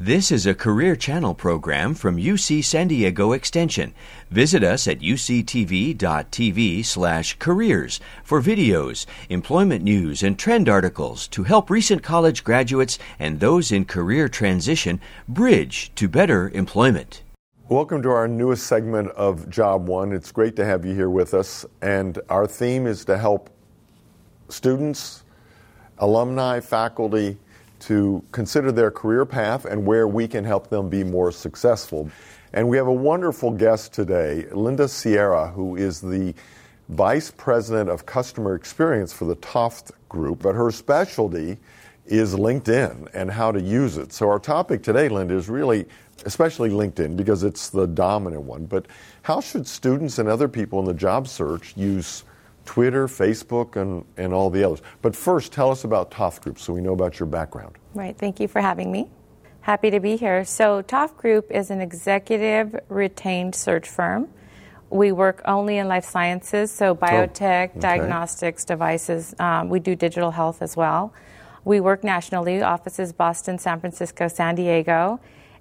This is a Career Channel program from UC San Diego Extension. Visit us at uctv.tv slash careers for videos, employment news, and trend articles to help recent college graduates and those in career transition bridge to better employment. Welcome to our newest segment of Job Won. It's great to have you here with us. And our theme is to help students, alumni, faculty, to consider their career path and where we can help them be more successful. And we have a wonderful guest today, Linda Sierra, who is the Vice President of Customer Experience for the Toft Group, but her specialty is LinkedIn and how to use it. So, our topic today, Linda, is really especially LinkedIn because it's the dominant one. But how should students and other people in the job search use Twitter, Facebook, and, and all the others. But first, tell us about Toft Group so we know about your background. Right. Thank you for having me. Happy to be here. So, Toft Group is an executive retained search firm. We work only in life sciences, so biotech, oh, okay. diagnostics, devices. Um, we do digital health as well. We work nationally, offices Boston, San Francisco, San Diego,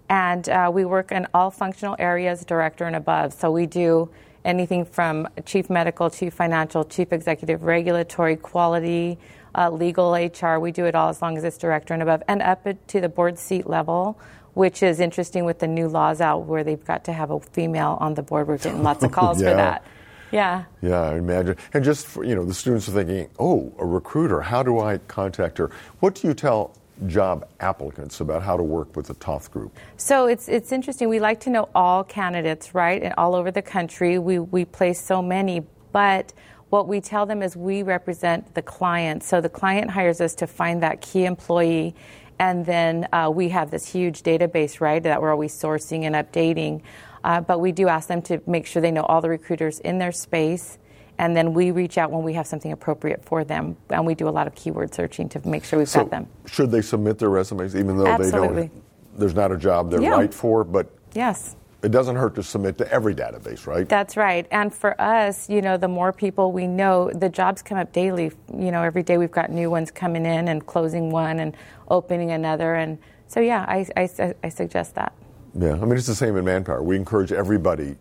and uh, we work in all functional areas, director and above. So we do anything from chief medical, chief financial, chief executive, regulatory, quality, uh, legal, HR. We do it all as long as it's director and above, and up to the board seat level, which is interesting with the new laws out where they've got to have a female on the board. We're getting lots of calls yeah. for that. Yeah. Yeah, I imagine. And just for, you know, the students are thinking, "Oh, a recruiter. How do I contact her?" What do you tell job applicants about how to work with the Toft Group? So it's it's interesting. We like to know all candidates, right, and all over the country. We we place so many, but what we tell them is we represent the client. So the client hires us to find that key employee, and then uh, we have this huge database, right, that we're always sourcing and updating. Uh, but we do ask them to make sure they know all the recruiters in their space and then we reach out when we have something appropriate for them, and we do a lot of keyword searching to make sure we've so got them. Should they submit their resumes even though Absolutely. they don't? There's not a job they're yeah. right for, but yes, it doesn't hurt to submit to every database, right? That's right. And for us, you know, the more people we know, the jobs come up daily. You know, every day we've got new ones coming in and closing one and opening another, and so yeah, I, I, I suggest that. Yeah, I mean it's the same in manpower. We encourage everybody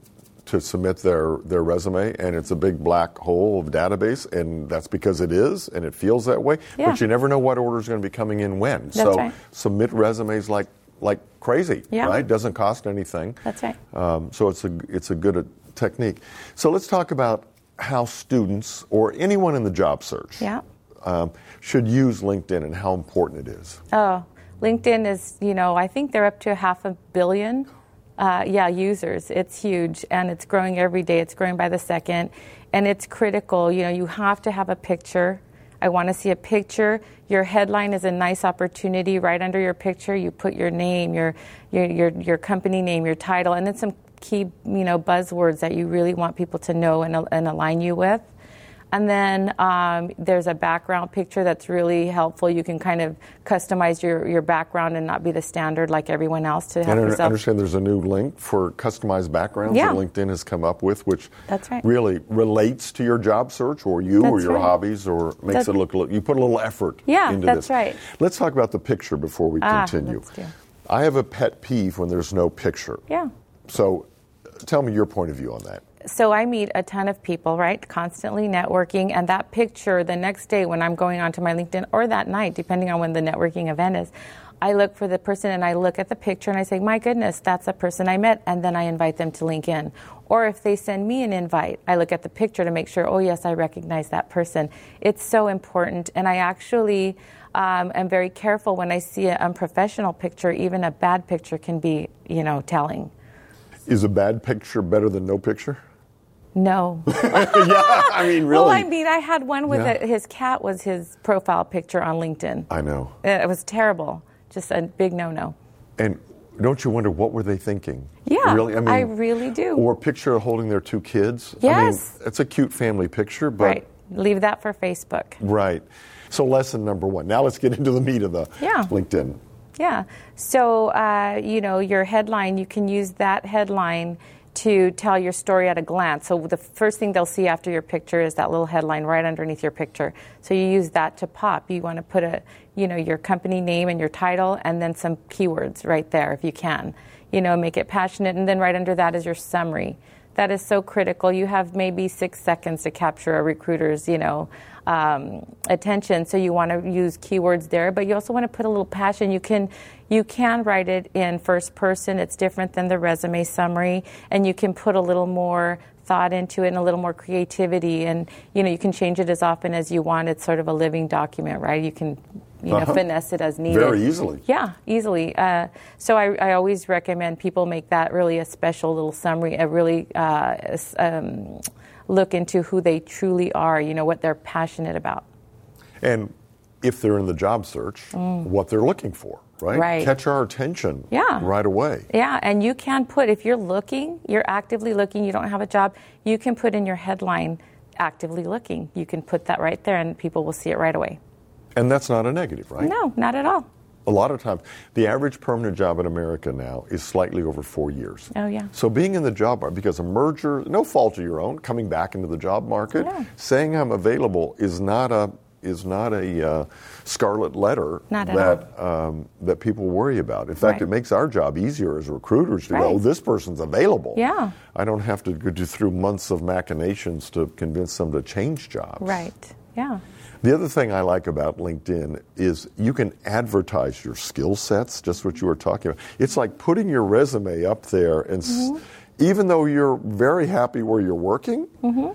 to submit their, their resume, and it's a big black hole of database, and that's because it is, and it feels that way. Yeah. But you never know what order is going to be coming in when. That's so right. submit resumes like like crazy, yeah. right? Doesn't cost anything. That's right. Um, so it's a it's a good uh, technique. So let's talk about how students or anyone in the job search yeah. um, should use LinkedIn and how important it is. Oh, LinkedIn is, you know, I think they're up to half a billion uh, yeah, users. It's huge and it's growing every day. It's growing by the second, and it's critical. You know, you have to have a picture. I want to see a picture. Your headline is a nice opportunity. Right under your picture, you put your name, your your your, your company name, your title, and then some key you know buzzwords that you really want people to know and, and align you with. And then um, there's a background picture that's really helpful. You can kind of customize your, your background and not be the standard like everyone else to have and yourself. I understand there's a new link for customized backgrounds yeah. that LinkedIn has come up with, which that's right. really relates to your job search or you that's or your right. hobbies or makes that's it look, look, you put a little effort yeah, into that's this. right. Let's talk about the picture before we ah, continue. I have a pet peeve when there's no picture. Yeah. So tell me your point of view on that so I meet a ton of people, right? Constantly networking, and that picture the next day when I'm going onto my LinkedIn or that night, depending on when the networking event is, I look for the person and I look at the picture and I say, my goodness, that's a person I met, and then I invite them to LinkedIn. Or if they send me an invite, I look at the picture to make sure, oh, yes, I recognize that person. It's so important, and I actually um, am very careful when I see an unprofessional picture, even a bad picture can be, you know, telling. Is a bad picture better than no picture? No. yeah, I mean, really. Well, I mean, I had one with yeah. a, his cat was his profile picture on LinkedIn. I know. It was terrible. Just a big no-no. And don't you wonder what were they thinking? Yeah, really. I mean, I really do. Or a picture holding their two kids. Yes, I mean, it's a cute family picture, but right. Leave that for Facebook. Right. So lesson number one. Now let's get into the meat of the yeah. LinkedIn. Yeah. So uh, you know your headline. You can use that headline to tell your story at a glance. So the first thing they'll see after your picture is that little headline right underneath your picture. So you use that to pop. You want to put a, you know, your company name and your title and then some keywords right there if you can. You know, make it passionate and then right under that is your summary. That is so critical. You have maybe 6 seconds to capture a recruiter's, you know, um, attention. So you want to use keywords there, but you also want to put a little passion. You can you can write it in first person. It's different than the resume summary, and you can put a little more thought into it and a little more creativity. And you know you can change it as often as you want. It's sort of a living document, right? You can you know, uh-huh. finesse it as needed. Very easily. Yeah, easily. Uh, so I, I, always recommend people make that really a special little summary, a really uh, um, look into who they truly are, you know, what they're passionate about. And if they're in the job search, mm. what they're looking for, right? right? Catch our attention yeah. right away. Yeah, and you can put, if you're looking, you're actively looking, you don't have a job, you can put in your headline, actively looking. You can put that right there and people will see it right away. And that's not a negative, right? No, not at all a lot of times, the average permanent job in America now is slightly over four years. Oh, yeah. So being in the job market, because a merger, no fault of your own, coming back into the job market, yeah. saying I'm available is not a is not a uh, scarlet letter that um, that people worry about. In fact, right. it makes our job easier as recruiters to right. go, oh, this person's available. Yeah. I don't have to go through months of machinations to convince them to change jobs. Right. Yeah. The other thing I like about LinkedIn is you can advertise your skill sets, just what you were talking about. It's like putting your resume up there, and mm-hmm. s- even though you're very happy where you're working, mm-hmm.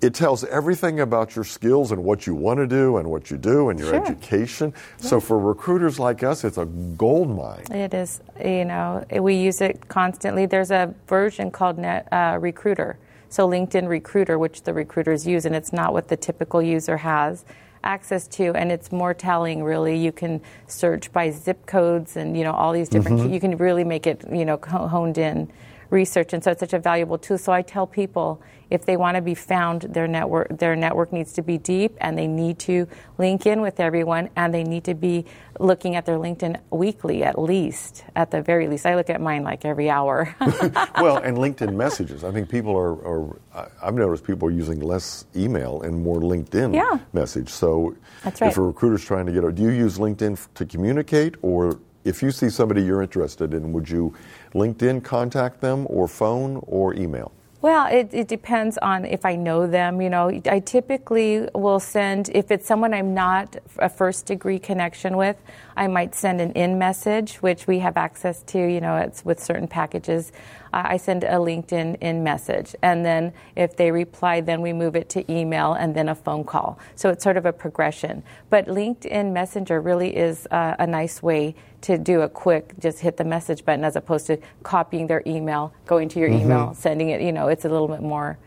it tells everything about your skills and what you want to do and what you do and your sure. education. Yeah. So for recruiters like us, it's a gold mine. It is. You know, we use it constantly. There's a version called Net, uh, Recruiter so LinkedIn Recruiter, which the recruiters use, and it's not what the typical user has access to and it's more telling really you can search by zip codes and you know all these different mm-hmm. you can really make it you know honed in research and so it's such a valuable tool so i tell people if they want to be found, their network their network needs to be deep, and they need to link in with everyone, and they need to be looking at their LinkedIn weekly at least, at the very least. I look at mine like every hour. well, and LinkedIn messages. I think people are, are, I've noticed people are using less email and more LinkedIn yeah. message. So That's right. if a recruiter's trying to get, do you use LinkedIn to communicate or if you see somebody you're interested in, would you LinkedIn contact them or phone or email? Well, it, it depends on if I know them. You know, I typically will send, if it's someone I'm not a first degree connection with, I might send an in message, which we have access to, you know, it's with certain packages. I send a LinkedIn in message. And then if they reply, then we move it to email and then a phone call. So it's sort of a progression. But LinkedIn Messenger really is a, a nice way to do a quick, just hit the message button as opposed to copying their email, going to your mm-hmm. email, sending it. You know, it's a little bit more.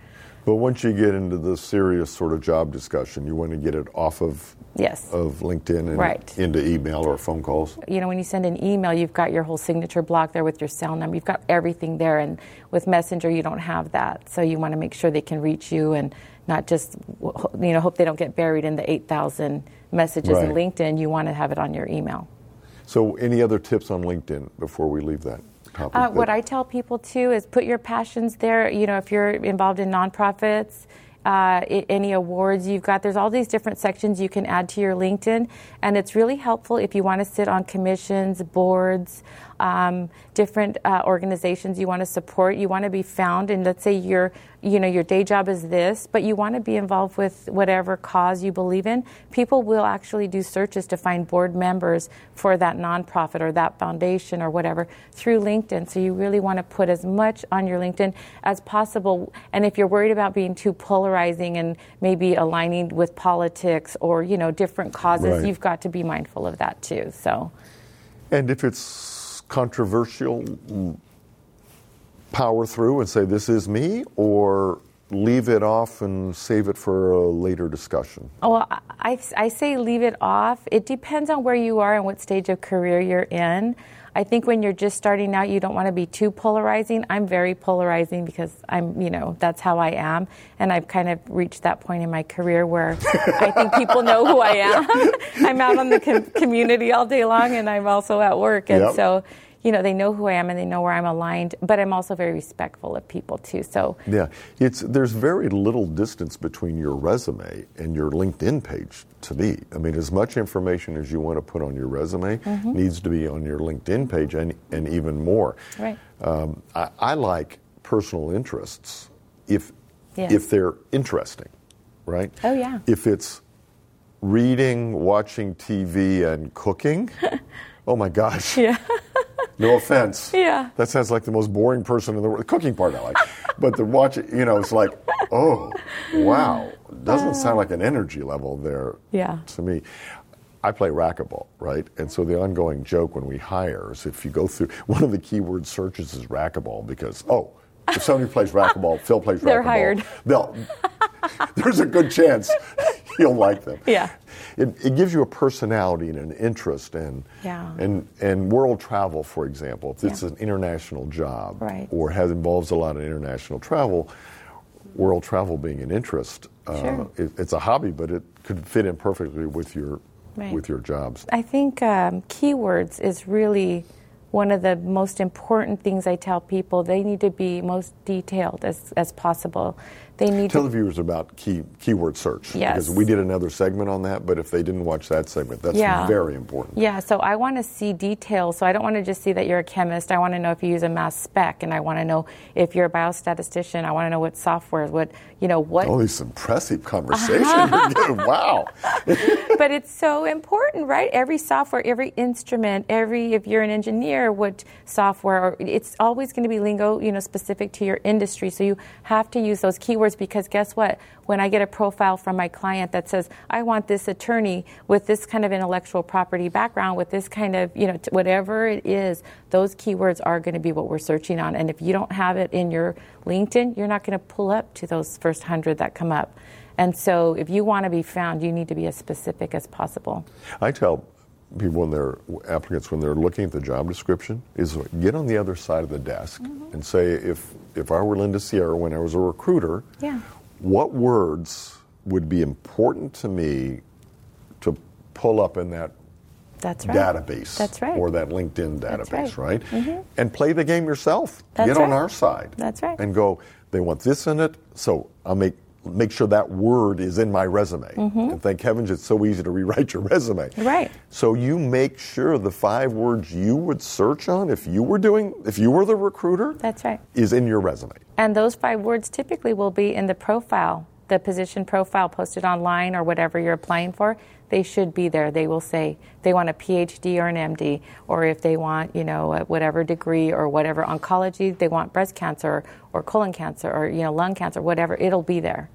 But once you get into the serious sort of job discussion, you want to get it off of yes. of LinkedIn and right. into email or phone calls. You know, when you send an email, you've got your whole signature block there with your cell number. You've got everything there, and with Messenger, you don't have that. So you want to make sure they can reach you and not just you know hope they don't get buried in the 8,000 messages right. in LinkedIn. You want to have it on your email. So, any other tips on LinkedIn before we leave that? Uh, what I tell people too is put your passions there. You know, if you're involved in nonprofits, uh, any awards you've got. There's all these different sections you can add to your LinkedIn, and it's really helpful if you want to sit on commissions, boards, um, different uh, organizations you want to support. You want to be found, and let's say your, you know, your day job is this, but you want to be involved with whatever cause you believe in. People will actually do searches to find board members for that nonprofit or that foundation or whatever through LinkedIn. So you really want to put as much on your LinkedIn as possible. And if you're worried about being too polarizing and maybe aligning with politics or you know different causes, right. you've got to be mindful of that too. So. And if it's controversial power through and say, this is me, or leave it off and save it for a later discussion? Oh, I, I say leave it off. It depends on where you are and what stage of career you're in. I think when you're just starting out, you don't want to be too polarizing. I'm very polarizing because I'm, you know, that's how I am. And I've kind of reached that point in my career where I think people know who I am. I'm out on the com- community all day long and I'm also at work. And yep. so, you know, they know who I am and they know where I'm aligned, but I'm also very respectful of people too. So yeah, it's there's very little distance between your resume and your LinkedIn page to me. I mean, as much information as you want to put on your resume mm-hmm. needs to be on your LinkedIn page and, and even more. Right. Um, I, I, like personal interests if yes. if they're interesting, right? Oh yeah. If it's reading, watching TV, and cooking. oh my gosh. Yeah. No offense. Yeah. That sounds like the most boring person in the world. The cooking part I like. but the watch, you know, it's like, oh, wow. Doesn't uh, sound like an energy level there yeah. to me. I play racquetball, right? And so the ongoing joke when we hire is if you go through, one of the keyword searches is racquetball because, oh, if somebody plays racquetball, Phil plays racquetball. They're hired. They'll, there's a good chance you'll like them. Yeah. It, it, gives you a personality and an interest in yeah. and and world travel, for example. If it's yeah. an international job right. or has involves a lot of international travel, world travel being an interest, uh, sure. uh, it, it's a hobby, but it could fit in perfectly with your right. with your jobs. I think um, keywords is really one of the most important things I tell people. They need to be most detailed as, as possible. They need tell to, the viewers about key keyword search yes. because we did another segment on that. But if they didn't watch that segment, that's yeah. very important. Yeah. So I want to see details. So I don't want to just see that you're a chemist. I want to know if you use a mass spec, and I want to know if you're a biostatistician. I want to know what software, what you know, what. Oh, this impressive conversation! wow. but it's so important, right? Every software, every instrument, every if you're an engineer, what software, or it's always going to be lingo, you know, specific to your industry. So you have to use those keywords because guess what? When I get a profile from my client that says, I want this attorney with this kind of intellectual property background, with this kind of, you know, t- whatever it is, those keywords are going to be what we're searching on. And if you don't have it in your LinkedIn, you're not going to pull up to those first hundred that come up. And so if you want to be found, you need to be as specific as possible. I tell people when they're applicants when they're looking at the job description is get on the other side of the desk mm-hmm. and say if if I were Linda Sierra when I was a recruiter, yeah. what words would be important to me to pull up in that that's right. database That's right. or that LinkedIn database, right? right? Mm-hmm. And play the game yourself. That's Get on our side. That's right. And go, they want this in it, so I'll make make sure that word is in my resume. Mm-hmm. And thank heavens it's so easy to rewrite your resume. Right. So you make sure the five words you would search on if you were doing if you were the recruiter. That's right. Is in your resume. And those five words typically will be in the profile, the position profile posted online or whatever you're applying for. They should be there. They will say they want a PhD or an MD, or if they want, you know, whatever degree or whatever oncology, they want breast cancer or colon cancer or you know lung cancer, whatever. It'll be there.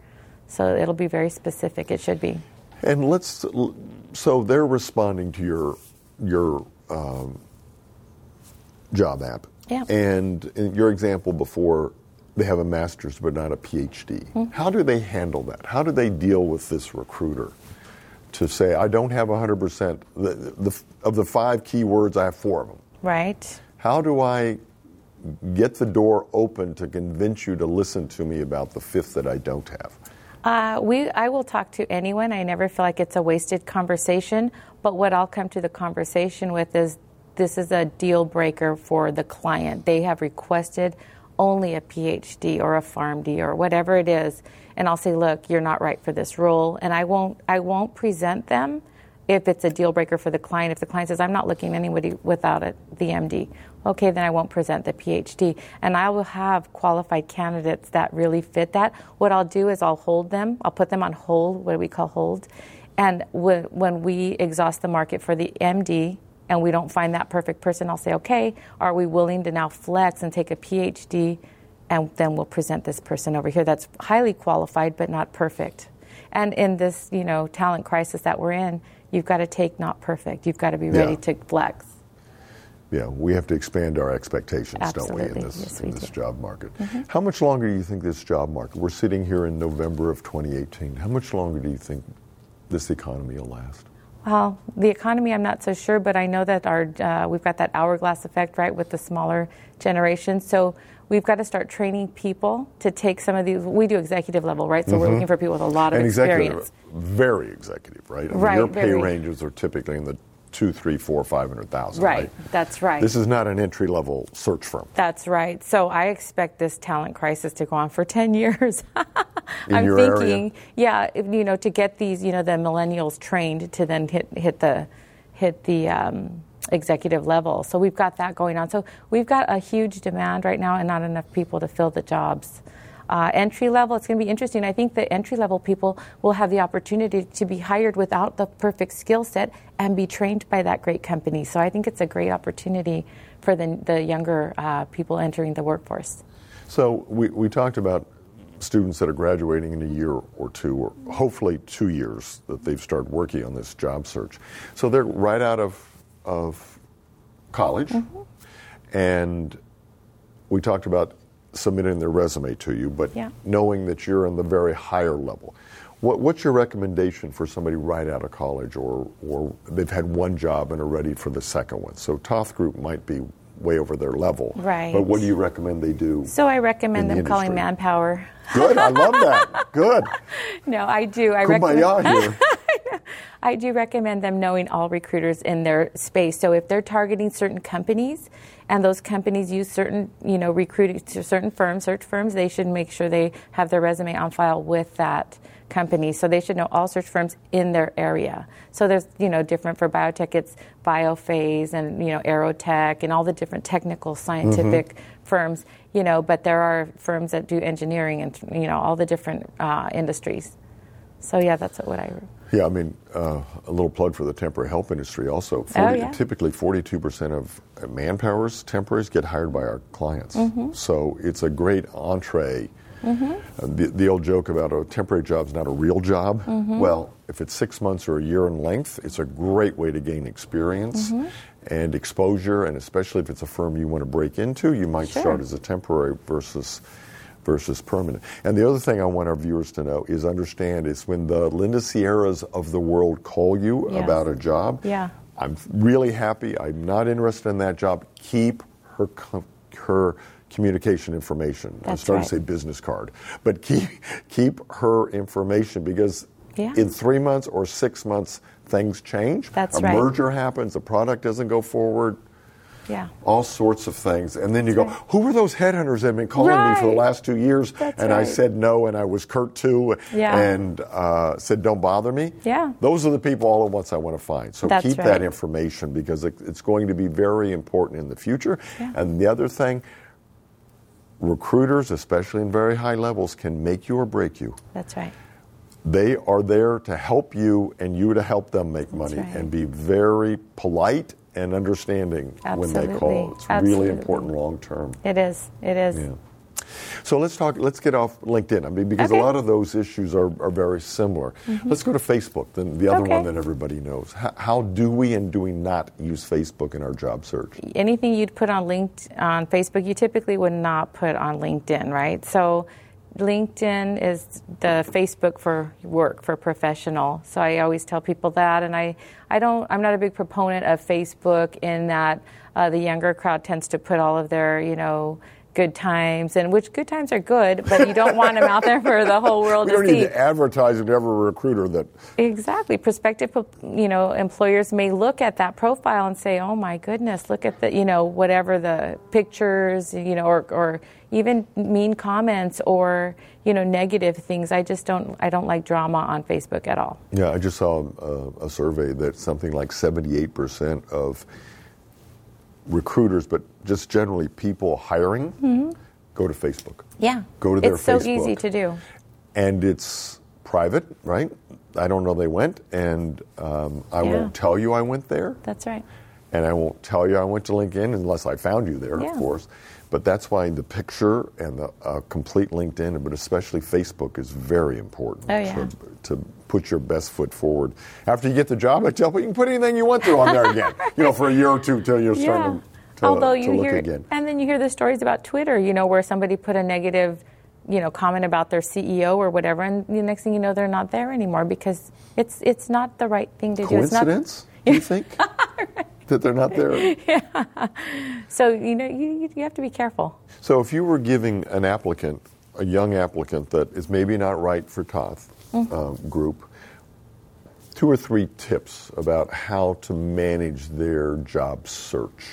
So it'll be very specific. It should be. And let's. So they're responding to your your um, job app. Yeah. And in your example before, they have a master's but not a PhD. Mm-hmm. How do they handle that? How do they deal with this recruiter? To say, I don't have 100%. The, the, of the five keywords, I have four of them. Right. How do I get the door open to convince you to listen to me about the fifth that I don't have? Uh, we, I will talk to anyone. I never feel like it's a wasted conversation. But what I'll come to the conversation with is this is a deal breaker for the client. They have requested only a PhD or a PharmD or whatever it is, and I'll say, look, you're not right for this role, and I won't, I won't present them if it's a deal breaker for the client. If the client says, I'm not looking anybody without it, the MD, okay, then I won't present the PhD. And I will have qualified candidates that really fit that. What I'll do is I'll hold them, I'll put them on hold, what we call hold. And when, when we exhaust the market for the MD and we don't find that perfect person, I'll say, okay, are we willing to now flex and take a PhD? And then we'll present this person over here that's highly qualified but not perfect. And in this, you know, talent crisis that we're in, you've got to take not perfect. You've got to be ready yeah. to flex yeah, we have to expand our expectations, Absolutely. don't we, in this, yes, in this do. job market? Mm-hmm. How much longer do you think this job market? We're sitting here in November of 2018. How much longer do you think this economy will last? Well, the economy, I'm not so sure, but I know that our uh, we've got that hourglass effect, right, with the smaller generation. So we've got to start training people to take some of these. We do executive level, right? So mm-hmm. we're looking for people with a lot of and experience. Very executive, right? I mean, right. Your pay very. ranges are typically in the two, three, four, five hundred thousand. Right. Right. That's right. This is not an entry level search firm. That's right. So I expect this talent crisis to go on for 10 years. In I'm thinking, area? yeah, if, you know, to get these, you know, the millennials trained to then hit hit the hit the um, executive level. So we've got that going on. So we've got a huge demand right now and not enough people to fill the jobs. Uh, entry level, it's going to be interesting. I think the entry level people will have the opportunity to be hired without the perfect skill set and be trained by that great company. So I think it's a great opportunity for the, the younger uh, people entering the workforce. So we, we talked about students that are graduating in a year or two, or hopefully two years, that they've started working on this job search. So they're right out of, of college, Mm-hmm. and we talked about submitting their resume to you, but Yeah. knowing that you're on the very higher level. What, what's your recommendation for somebody right out of college, or, or they've had one job and are ready for the second one? So Toft Group might be way over their level, Right. But what do you recommend they do? So I recommend In the them calling manpower. Good, I love that. Good. No, I do. I recommend. Here. I do recommend them knowing all recruiters in their space. So if they're targeting certain companies and those companies use certain, you know, recruiting to certain firms, search firms, they should make sure they have their resume on file with that company. So they should know all search firms in their area. So there's, you know, different for biotech, it's Biophase and, you know, Aerotek and all the different technical scientific firms, you know, but there are firms that do engineering and, you know, all the different uh, industries. So yeah, that's what I Yeah, I mean, uh, a little plug for the temporary help industry also. Oh, yeah. Typically, 42% of manpower's temporaries get hired by our clients. Mm-hmm. So it's a great entree. Uh, the, the old joke about a temporary job is not a real job. Mm-hmm. Well, if it's six months or a year in length, it's a great way to gain experience Mm-hmm. and exposure. And especially if it's a firm you want to break into, you might Sure. start as a temporary versus versus permanent. And the other thing I want our viewers to know is understand is when the Linda Sierras of the world call you Yes. about a job, Yeah. I'm really happy. I'm not interested in that job. Keep her her communication information. I That's starting right. to say business card, but keep keep her information because Yeah. in three months or six months things change. That's a right. merger happens. A product doesn't go forward. Yeah. All sorts of things, and then you go, "Who were those headhunters that have been calling me for the last two years?" That's and I said no, and I was curt too, Yeah. and uh, said, "Don't bother me." Yeah. those are the people all at once I want to find. So That's keep that information because it, it's going to be very important in the future. Yeah. And the other thing, recruiters, especially in very high levels, can make you or break you. That's right. They are there to help you and you to help them make money right. and be very polite and understanding when they call. It's Absolutely. really important long term. It is. It is. Yeah. So let's talk. Let's get off LinkedIn. I mean, because Okay. Mm-hmm. a lot of those issues are, are very similar. Let's go to Facebook, then the other Okay. one that everybody knows. How, how do we and do we not use Facebook in our job search? Anything you'd put on linked on Facebook, you typically would not put on LinkedIn, right? So LinkedIn is the Facebook for work for professional. So I always tell people that, and I, I don't. I'm not a big proponent of Facebook in that uh, the younger crowd tends to put all of their, you know. Good times, and which good times are good, but you don't want them out there for the whole world We to don't see. need to advertise it to every recruiter that Exactly. Prospective, you know, employers may look at that profile and say, "Oh my goodness, look at the, you know, whatever the pictures, you know, or, or even mean comments or you know negative things." I just don't, I don't like drama on Facebook at all. Yeah, I just saw uh, a survey that something like 78% of recruiters, but just generally people hiring, go to Facebook. Yeah. Go to their Facebook. It's so easy to do. And it's private, right? I don't know they went, and um, I Yeah. won't tell you I went there, That's right. And I won't tell you I went to LinkedIn unless I found you there, Yeah. of course. But that's why the picture and the uh, complete LinkedIn, but especially Facebook, is very important Oh, yeah. to, to put your best foot forward. After you get the job, I tell people you can put anything you want through on there again. you know, for a year or two till you're starting to, to, Although to you look hear, again. and then you hear the stories about Twitter, you know, where somebody put a negative, you know, comment about their CEO or whatever, and the next thing you know, they're not there anymore because it's it's not the right thing to do. Coincidence? You think that they're not there? yeah. so you know, you you have to be careful. So if you were giving an applicant, a young applicant that is maybe not right for Toft Mm-hmm. um, group, two or three tips about how to manage their job search.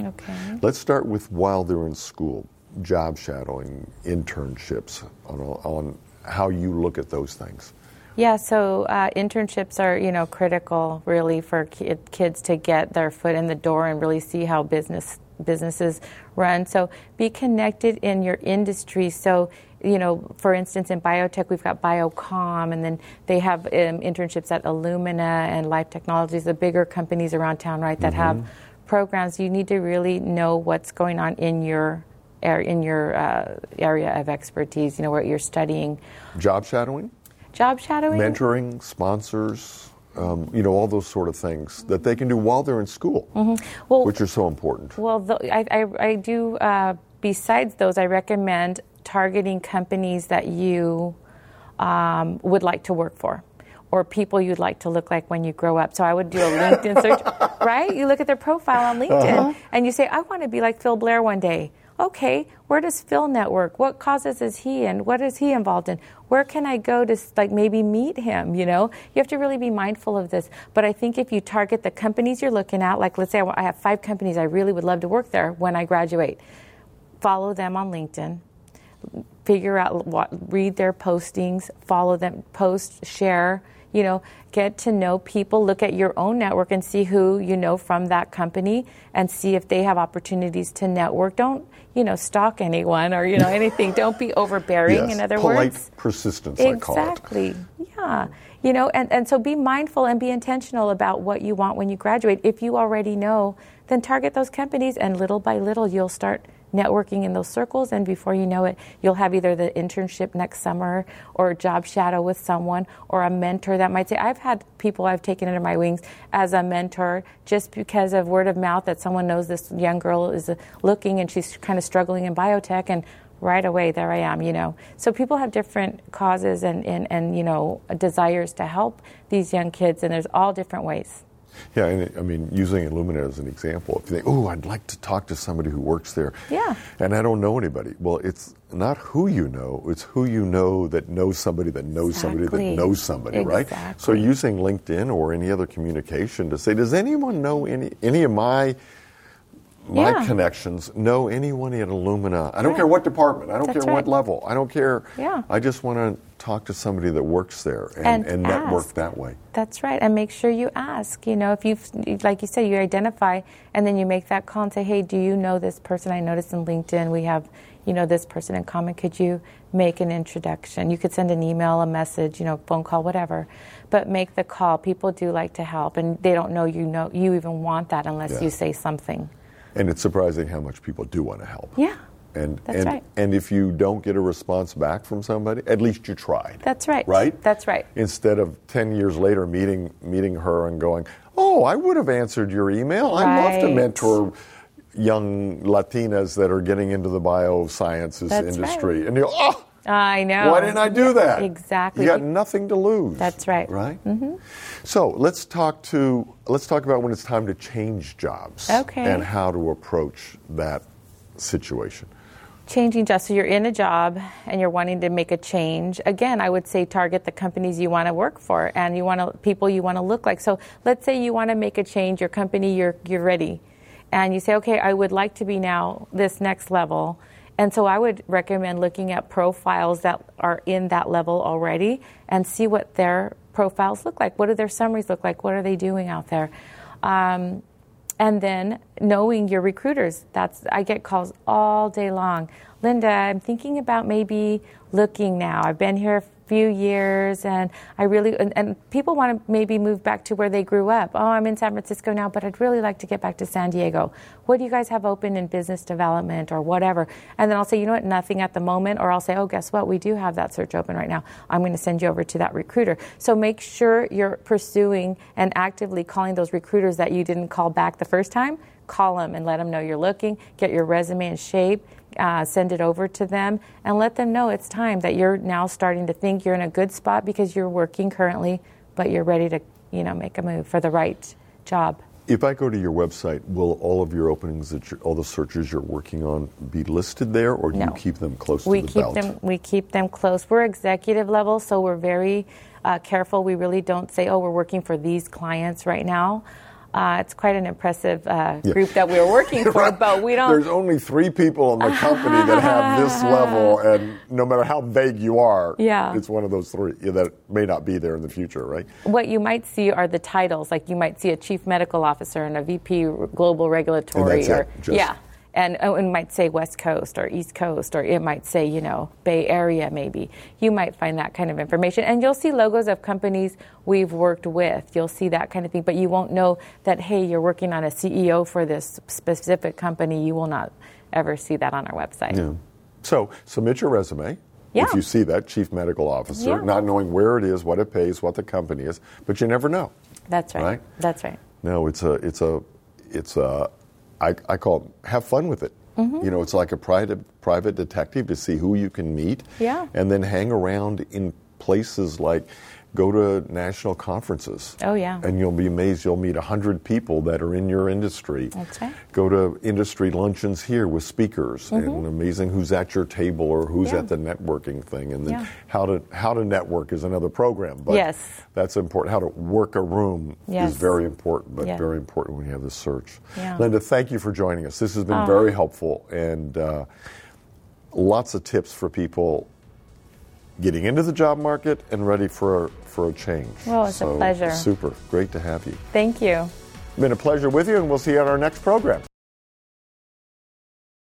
Okay. Let's start with while they're in school, job shadowing, internships, on, on how you look at those things. Yeah, so uh, internships are you know critical really for kids to get their foot in the door and really see how business businesses run. So be connected in your industry. So you know, for instance, in biotech, we've got Biocom, and then they have um, internships at Illumina and Life Technologies, the bigger companies around town, right, that mm-hmm. have programs. You need to really know what's going on in your in your uh, area of expertise. You know, what you're studying. Job shadowing. Job shadowing. Mentoring, sponsors. Um, you know, all those sort of things that they can do while they're in school, mm-hmm. well, which are so important. Well, the, I, I, I, do. Uh, besides those, I recommend targeting companies that you um, would like to work for or people you'd like to look like when you grow up. So I would do a LinkedIn search, right? You look at their profile on LinkedIn uh-huh. and you say, I want to be like Phil Blair one day. Okay, where does Phil network? What causes is he in? what is he involved in? Where can I go to like maybe meet him? You know, you have to really be mindful of this. But I think if you target the companies you're looking at, like let's say I have five companies I really would love to work there when I graduate, follow them on LinkedIn figure out what, read their postings, follow them, post, share, you know, get to know people, look at your own network and see who you know from that company and see if they have opportunities to network. Don't, you know, stalk anyone or, you know, anything. Don't be overbearing, yes, in other polite words. persistence, exactly. Yeah. You know, and, and so be mindful and be intentional about what you want when you graduate. If you already know, then target those companies and little by little you'll start – networking in those circles, and before you know it, you'll have either the internship next summer or a job shadow with someone or a mentor that might say, I've had people I've taken under my wings as a mentor just because of word of mouth that someone knows this young girl is looking and she's kind of struggling in biotech and right away there I am, you know. So people have different causes and, and, and you know desires to help these young kids and there's all different ways. Yeah, and I mean, using Illumina as an example, if you think, oh, I'd like to talk to somebody who works there, yeah, and I don't know anybody. Well, it's not who you know; it's who you know that knows somebody that knows exactly. somebody that knows somebody, exactly. right? So, using LinkedIn or any other communication to say, does anyone know any any of my my yeah. connections know anyone at Illumina. I don't right. care what department. I don't That's care right. what level. I don't care. Yeah. I just want to talk to somebody that works there and, and, and network that way. That's right. And make sure you ask. You know, if you, like you said, you identify and then you make that call and say, hey, do you know this person? I noticed in LinkedIn we have, you know, this person in common. Could you make an introduction? You could send an email, a message, you know, phone call, whatever. But make the call. People do like to help, and they don't know you know you even want that unless yeah. you say something. And it's surprising how much people do want to help. Yeah. And That's and, right. and if you don't get a response back from somebody, at least you tried. That's right. Right? That's right. Instead of 10 years later meeting meeting her and going, "Oh, I would have answered your email. Right. I'd love to mentor young Latinas that are getting into the biosciences That's industry." Right. And you go, "Oh, I know. Why didn't I do that? Exactly. You got nothing to lose. That's right. Right. Mm-hmm. So let's talk to let's talk about when it's time to change jobs. Okay. And how to approach that situation. Changing jobs. So you're in a job and you're wanting to make a change. Again, I would say target the companies you want to work for and you want to people you want to look like. So let's say you want to make a change. Your company, you're you're ready, and you say, okay, I would like to be now this next level and so I would recommend looking at profiles that are in that level already and see what their profiles look like. What do their summaries look like? What are they doing out there? Um, and then knowing your recruiters. That's I get calls all day long. Linda, I'm thinking about maybe looking now. I've been here few years and I really and, and, people want to maybe move back to where they grew up. Oh, I'm in San Francisco now, but I'd really like to get back to San Diego. What do you guys have open in business development or whatever? And then I'll say, you know what, nothing at the moment or I'll say, "Oh, guess what? We do have that search open right now. I'm going to send you over to that recruiter." So make sure you're pursuing and actively calling those recruiters that you didn't call back the first time. Call them and let them know you're looking, get your resume in shape uh, send it over to them and let them know it's time that you're now starting to think you're in a good spot because you're working currently, but you're ready to, you know, make a move for the right job. If I go to your website, will all of your openings, that all the searches you're working on, be listed there, or do no. you keep them close we to the keep belt? them. We keep them close. We're executive level, so we're very uh, careful. We really don't say, "Oh, we're working for these clients right now." Uh, it's quite an impressive uh, Yeah. group that we're working for, but we don't. There's only three people in the company that have this level, and no matter how vague you are, Yeah. it's one of those three that may not be there in the future, right? what you might see are the titles. Like you might see a chief medical officer and a VP global regulatory, or it, just- yeah, and oh, it might say West Coast or East Coast, or it might say you know Bay Area. Maybe you might find that kind of information, and you'll see logos of companies we've worked with. You'll see that kind of thing, but you won't know that hey, you're working on a CEO for this specific company. You will not ever see that on our website. Yeah. So submit your resume. Yeah. If you see that chief medical officer, Yeah. not knowing where it is, what it pays, what the company is, but you never know. That's right. Right? That's right. No, it's a, it's a, it's a, I, I call it, have fun with it. Mm-hmm. You know, it's like a private, private detective to see who you can meet. Yeah. And then hang around in places like, go to national conferences. Oh, yeah. And you'll be amazed you'll meet 100 people that are in your industry. That's right. Go to industry luncheons here with speakers Mhm. and amazing who's at your table or who's Mm-hmm. Yeah. at the networking thing. And then Yeah. how to how to network is another program. But Yes. that's important. How to work a room Yes. is very important, but Yeah. very important when you have this search. Yeah. Linda, thank you for joining us. This has been Oh. very helpful and uh, lots of tips for people getting into the job market and ready for a, for a change. Well, it's a pleasure. Super. Great to have you. Thank you. Been a pleasure with you, and we'll see you on our next program.